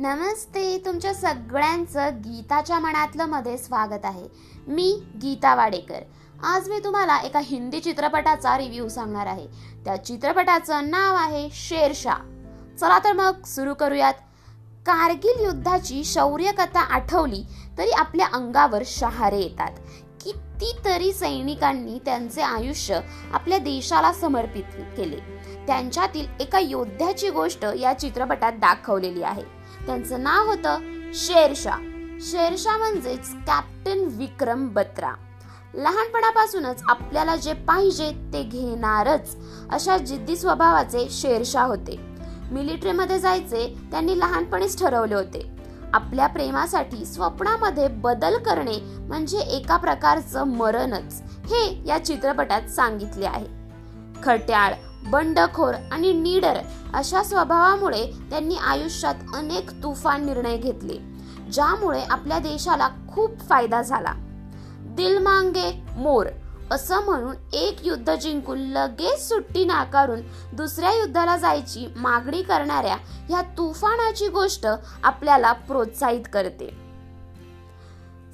नमस्ते तुमच्या सगळ्यांचं गीताच्या मनातलं मध्ये स्वागत आहे. मी गीता वाडेकर. आज मी तुम्हाला एका हिंदी चित्रपटाचा रिव्ह्यू सांगणार आहे. त्या चित्रपटाचं नाव आहे शेरशाह. चला तर मग सुरू करूयात. कारगिल युद्धाची शौर्य कथा आठवली तरी आपल्या अंगावर शहारे येतात. कितीतरी सैनिकांनी त्यांचे आयुष्य आपल्या देशाला समर्पित केले. त्यांच्यातील एका योद्ध्याची गोष्ट या चित्रपटात दाखवलेली आहे. त्यांचं नाव होतं शेरशाह. शेरशाह म्हणजेच कॅप्टन विक्रम बत्रा. लहानपणापासूनच आपल्याला जे पाहिजे ते घेणारच अशा जिद्दी स्वभावाचे शेरशाह होते. मिलिटरीमध्ये जायचे त्यांनी लहानपणीच ठरवले होते. आपल्या प्रेमासाठी स्वप्नामध्ये बदल करणे म्हणजे एका प्रकारचं मरणच हे या चित्रपटात सांगितले आहे. खट्याळ बंडखोर आणि नीडर अशा स्वभावामुळे त्यांनी आयुष्यात अनेक तुफान निर्णय घेतले ज्यामुळे आपल्या देशाला खूप फायदा झाला. दिलमांगे मोर असं म्हणून एक युद्ध जिंकून लगेच सुट्टी नाकारून दुसऱ्या युद्धाला जायची मागणी करणाऱ्या ह्या तुफानाची गोष्ट आपल्याला प्रोत्साहित करते.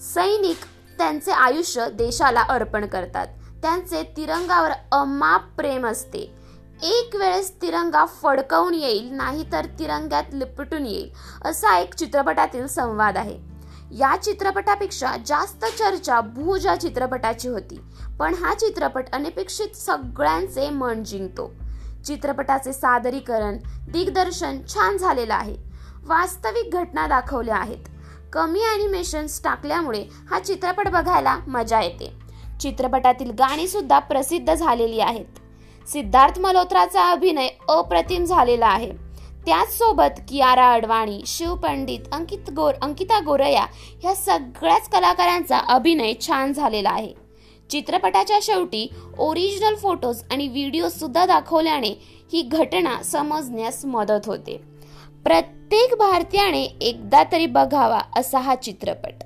सैनिक त्यांचे आयुष्य देशाला अर्पण करतात. त्यांचे तिरंगावर अमाप प्रेम असते. एक वेळेस तिरंगा फडकवून येईल नाही तर तिरंग्यात लिपटून येईल असा एक चित्रपटातील संवाद आहे. या चित्रपटापेक्षा जास्त चर्चा भूज या चित्रपटाची होती पण हा चित्रपट अनपेक्षित सगळ्यांचे मन जिंकतो. चित्रपटाचे सादरीकरण दिग्दर्शन छान झालेलं आहे. वास्तविक घटना दाखवल्या आहेत. कमी ॲनिमेशन्स टाकल्यामुळे हा चित्रपट बघायला मजा येते. चित्रपटातील गाणी सुद्धा प्रसिद्ध झालेली आहेत. सिद्धार्थ मल्होत्राचा अभिनय अप्रतिम झालेला आहे. त्याचसोबत कियारा अडवाणी शिव पंडित अंकित गोर अंकिता गोरया ह्या सगळ्याच कलाकारांचा अभिनय छान झालेला आहे. चित्रपटाच्या शेवटी ओरिजिनल फोटोज आणि व्हिडिओ सुद्धा दाखवल्याने ही घटना समजण्यास मदत होते. प्रत्येक भारतीयाने एकदा तरी बघावा असा हा चित्रपट.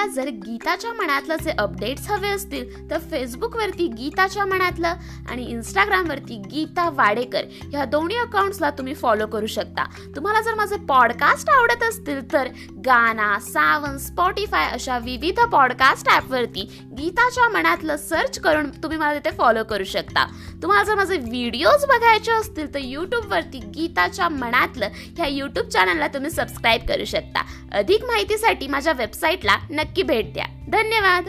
तुम्हाला जर गीताच्या मनातलं जे अपडेट्स हवे असतील तर फेसबुकवरती गीताच्या मनातलं आणि इंस्टाग्रामवरती गीता वाडेकर ह्या दोन्ही अकाउंट्सला तुम्ही फॉलो करू शकता. तुम्हाला जर माझे पॉडकास्ट आवडत असतील तर गाना सावन स्पॉटीफाय अशा विविध पॉडकास्ट ॲपवरती गीताच्या मनातलं सर्च करून तुम्ही मला तिथे फॉलो करू शकता. तुम्हाला जर माझे व्हिडिओज बघायचे असतील तर यूट्यूबवरती गीताच्या मनातलं ह्या यूट्यूब चॅनलला तुम्ही सबस्क्राईब करू शकता. अधिक माहितीसाठी माझ्या वेबसाईटला नक्की नक्की भेट द्या धन्यवाद